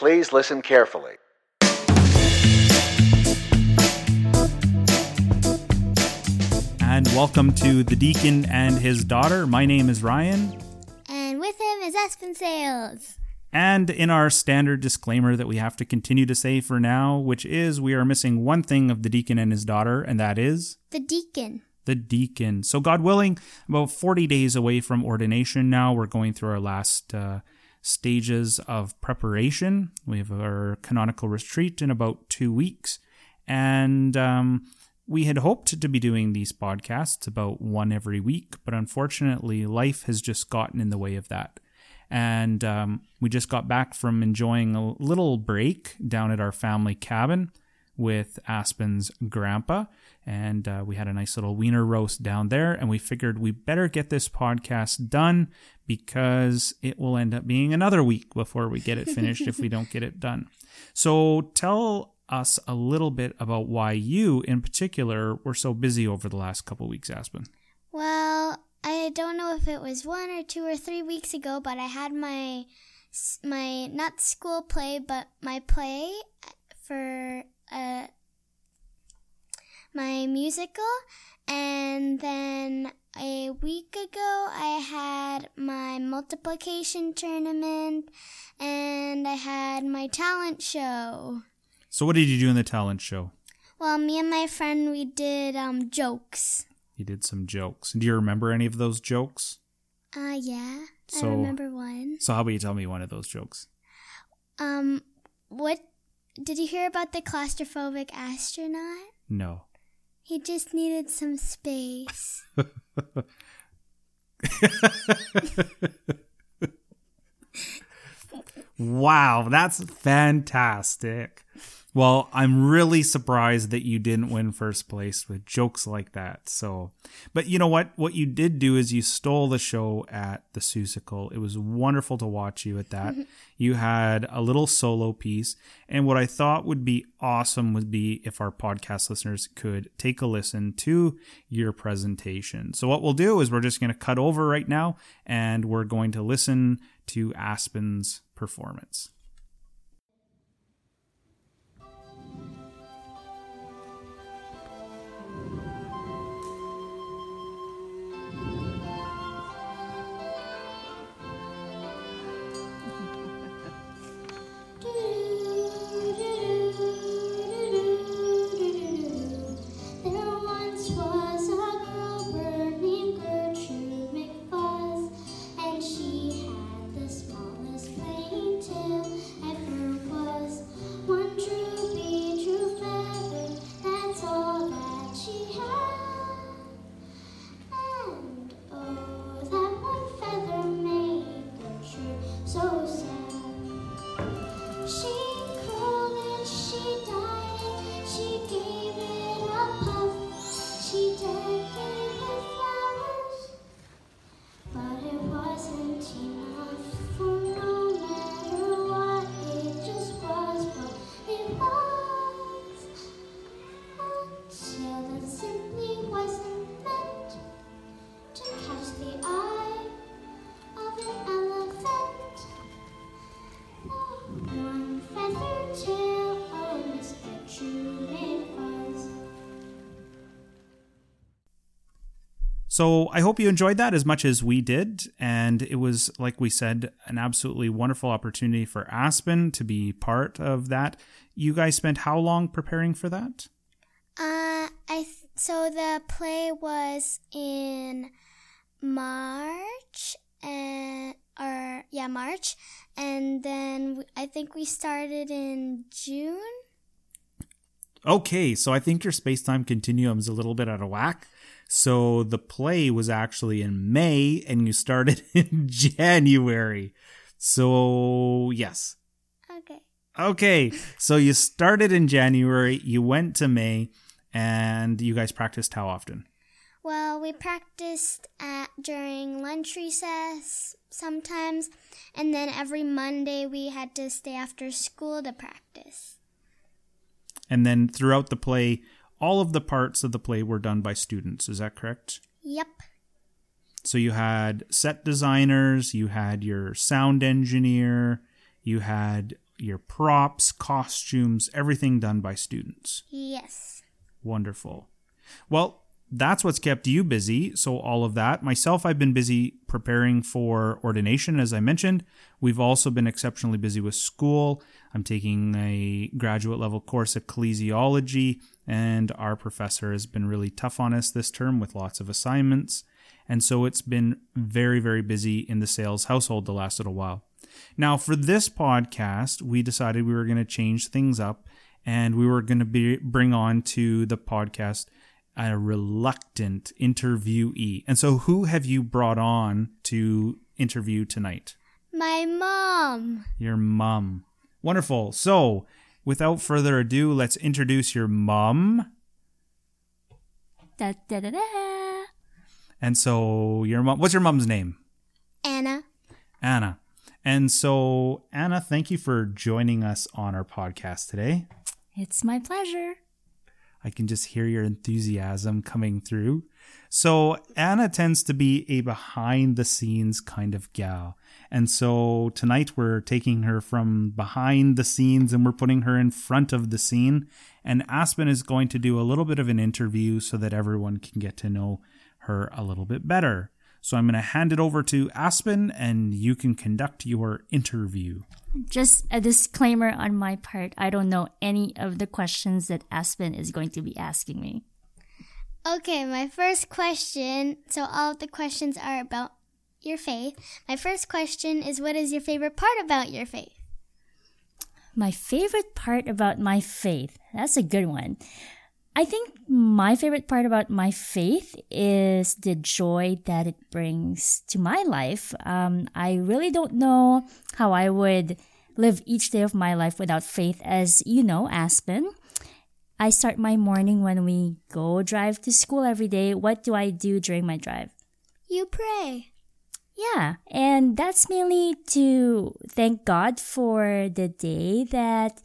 Please listen carefully. And welcome to The Deacon and His Daughter. My name is Ryan. And with him is Aspen Sales. And in our standard disclaimer that we have to continue to say for now, which is we are missing one thing of The Deacon and His Daughter, and that is The Deacon. the deacon. So, God willing, about 40 days away from ordination now. We're going through our last uh, stages of preparation. We have our canonical retreat in about two weeks. And um, we had hoped to be doing these podcasts about one every week, but unfortunately, life has just gotten in the way of that. And um, we just got back from enjoying a little break down at our family cabin with Aspen's grandpa. And uh, we had a nice little wiener roast down there. And we figured we better get this podcast done because it will end up being another week before we get it finished if we don't get it done. So tell us a little bit about why you, in particular, were so busy over the last couple weeks, Aspen. Well, I don't know if it was one or two or three weeks ago, but I had my my not school play, but my play for uh, my musical, and then a week ago I had my multiplication tournament, and I had my talent show. So, what did you do in the talent show? Well, me and my friend we did um jokes. You did some jokes. Do you remember any of those jokes? Uh yeah, So- I remember one. So, how about you tell me one of those jokes? Um, what did you hear about the claustrophobic astronaut? No. He just needed some space. Wow, that's fantastic. Well, I'm really surprised that you didn't win first place with jokes like that. So, but you know what? What you did do is you stole the show at the Seussical. It was wonderful to watch you at that. you had a little solo piece. And what I thought would be awesome would be if our podcast listeners could take a listen to your presentation. So, what we'll do is we're just going to cut over right now and we're going to listen to Aspen's performance. So I hope you enjoyed that as much as we did. And it was, like we said, an absolutely wonderful opportunity for Aspen to be part of that. You guys spent how long preparing for that? Uh, I th- so the play was in March and or yeah March, and then I think we started in June. Okay, so I think your space time continuum is a little bit out of whack. So the play was actually in May and you started in January. So, yes. Okay. Okay, so you started in January, you went to May, and you guys practiced how often? Well, we practiced at during lunch recess sometimes, and then every Monday we had to stay after school to practice. And then throughout the play, all of the parts of the play were done by students. Is that correct? Yep. So you had set designers, you had your sound engineer, you had your props, costumes, everything done by students. Yes. Wonderful. Well, that's what's kept you busy. So, all of that. Myself, I've been busy preparing for ordination, as I mentioned. We've also been exceptionally busy with school. I'm taking a graduate level course, ecclesiology, and our professor has been really tough on us this term with lots of assignments. And so, it's been very, very busy in the sales household the last little while. Now, for this podcast, we decided we were going to change things up and we were going to be bring on to the podcast a reluctant interviewee. And so, who have you brought on to interview tonight? My mom. Your mom. Wonderful. So, without further ado, let's introduce your mom. Da, da, da, da. And so, your mom, what's your mom's name? Anna. Anna. And so, Anna, thank you for joining us on our podcast today. It's my pleasure. I can just hear your enthusiasm coming through. So, Anna tends to be a behind the scenes kind of gal. And so, tonight we're taking her from behind the scenes and we're putting her in front of the scene. And Aspen is going to do a little bit of an interview so that everyone can get to know her a little bit better. So, I'm going to hand it over to Aspen and you can conduct your interview. Just a disclaimer on my part I don't know any of the questions that Aspen is going to be asking me. Okay, my first question. So, all of the questions are about your faith. My first question is What is your favorite part about your faith? My favorite part about my faith. That's a good one. I think my favorite part about my faith is the joy that it brings to my life. Um, I really don't know how I would live each day of my life without faith, as you know, Aspen. I start my morning when we go drive to school every day. What do I do during my drive? You pray. Yeah, and that's mainly to thank God for the day that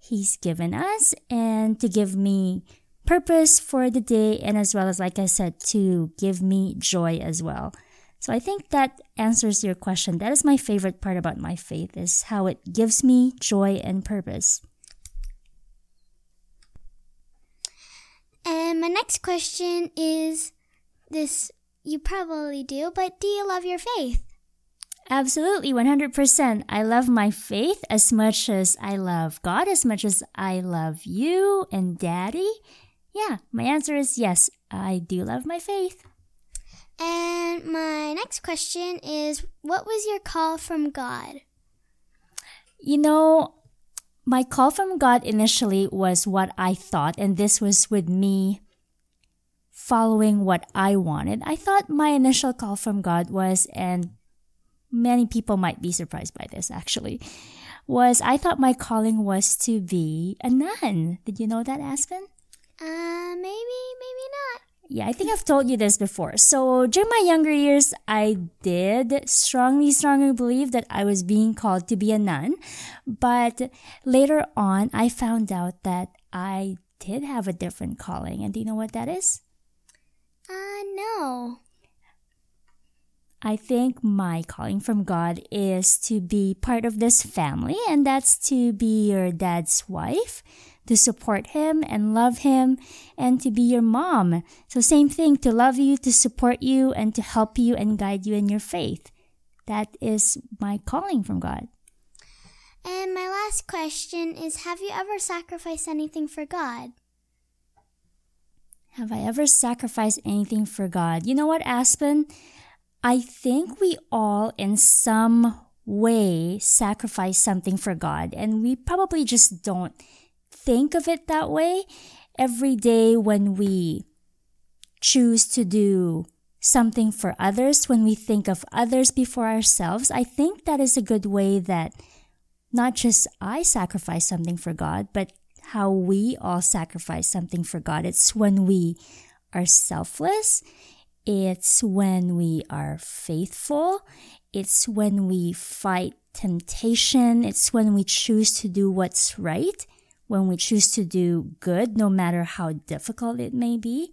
He's given us and to give me purpose for the day, and as well as, like I said, to give me joy as well. So I think that answers your question. That is my favorite part about my faith is how it gives me joy and purpose. And my next question is this you probably do, but do you love your faith? Absolutely, 100%. I love my faith as much as I love God, as much as I love you and Daddy. Yeah, my answer is yes, I do love my faith. And my next question is What was your call from God? You know, my call from God initially was what I thought, and this was with me following what I wanted. I thought my initial call from God was, and many people might be surprised by this actually, was I thought my calling was to be a nun. Did you know that, Aspen? Uh, maybe, maybe not. Yeah, I think I've told you this before. So during my younger years, I did strongly, strongly believe that I was being called to be a nun. But later on, I found out that I did have a different calling. And do you know what that is? Uh, no. I think my calling from God is to be part of this family, and that's to be your dad's wife, to support him and love him, and to be your mom. So, same thing to love you, to support you, and to help you and guide you in your faith. That is my calling from God. And my last question is Have you ever sacrificed anything for God? Have I ever sacrificed anything for God? You know what, Aspen? I think we all, in some way, sacrifice something for God, and we probably just don't think of it that way. Every day when we choose to do something for others, when we think of others before ourselves, I think that is a good way that not just I sacrifice something for God, but how we all sacrifice something for God. It's when we are selfless. It's when we are faithful. It's when we fight temptation. It's when we choose to do what's right, when we choose to do good, no matter how difficult it may be.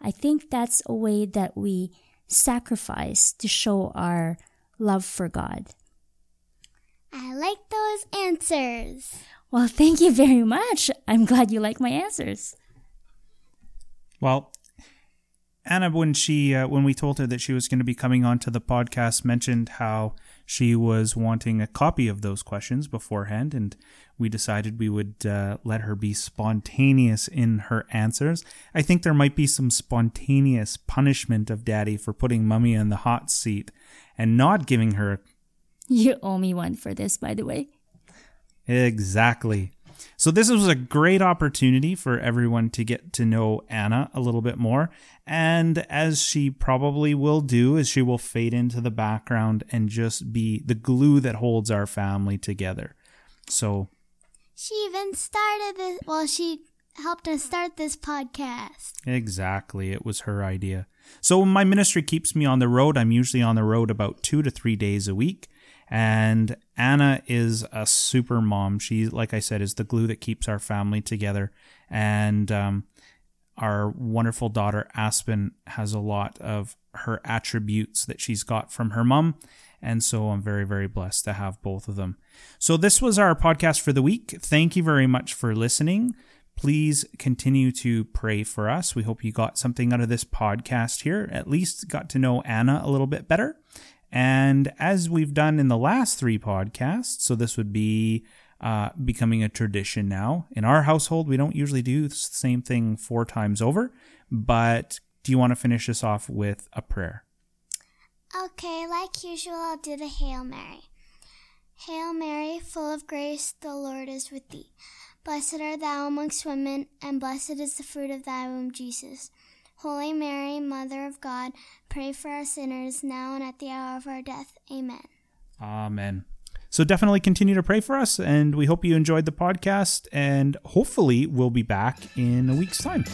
I think that's a way that we sacrifice to show our love for God. I like those answers. Well, thank you very much. I'm glad you like my answers. Well, Anna, when she uh, when we told her that she was going to be coming onto the podcast, mentioned how she was wanting a copy of those questions beforehand, and we decided we would uh, let her be spontaneous in her answers. I think there might be some spontaneous punishment of Daddy for putting Mummy in the hot seat and not giving her You owe me one for this, by the way. Exactly. So this was a great opportunity for everyone to get to know Anna a little bit more. And as she probably will do, is she will fade into the background and just be the glue that holds our family together. So She even started this. Well, she helped us start this podcast. Exactly. It was her idea. So my ministry keeps me on the road. I'm usually on the road about two to three days a week. And Anna is a super mom. She, like I said, is the glue that keeps our family together. And um, our wonderful daughter Aspen has a lot of her attributes that she's got from her mom. And so I'm very, very blessed to have both of them. So this was our podcast for the week. Thank you very much for listening. Please continue to pray for us. We hope you got something out of this podcast here, at least got to know Anna a little bit better. And as we've done in the last three podcasts, so this would be uh, becoming a tradition now. In our household, we don't usually do the same thing four times over, but do you want to finish this off with a prayer? Okay, like usual, I'll do the Hail Mary. Hail Mary, full of grace, the Lord is with thee. Blessed art thou amongst women, and blessed is the fruit of thy womb, Jesus. Holy Mary, Mother of God, pray for our sinners, now and at the hour of our death. Amen. Amen. So definitely continue to pray for us, and we hope you enjoyed the podcast, and hopefully we'll be back in a week's time.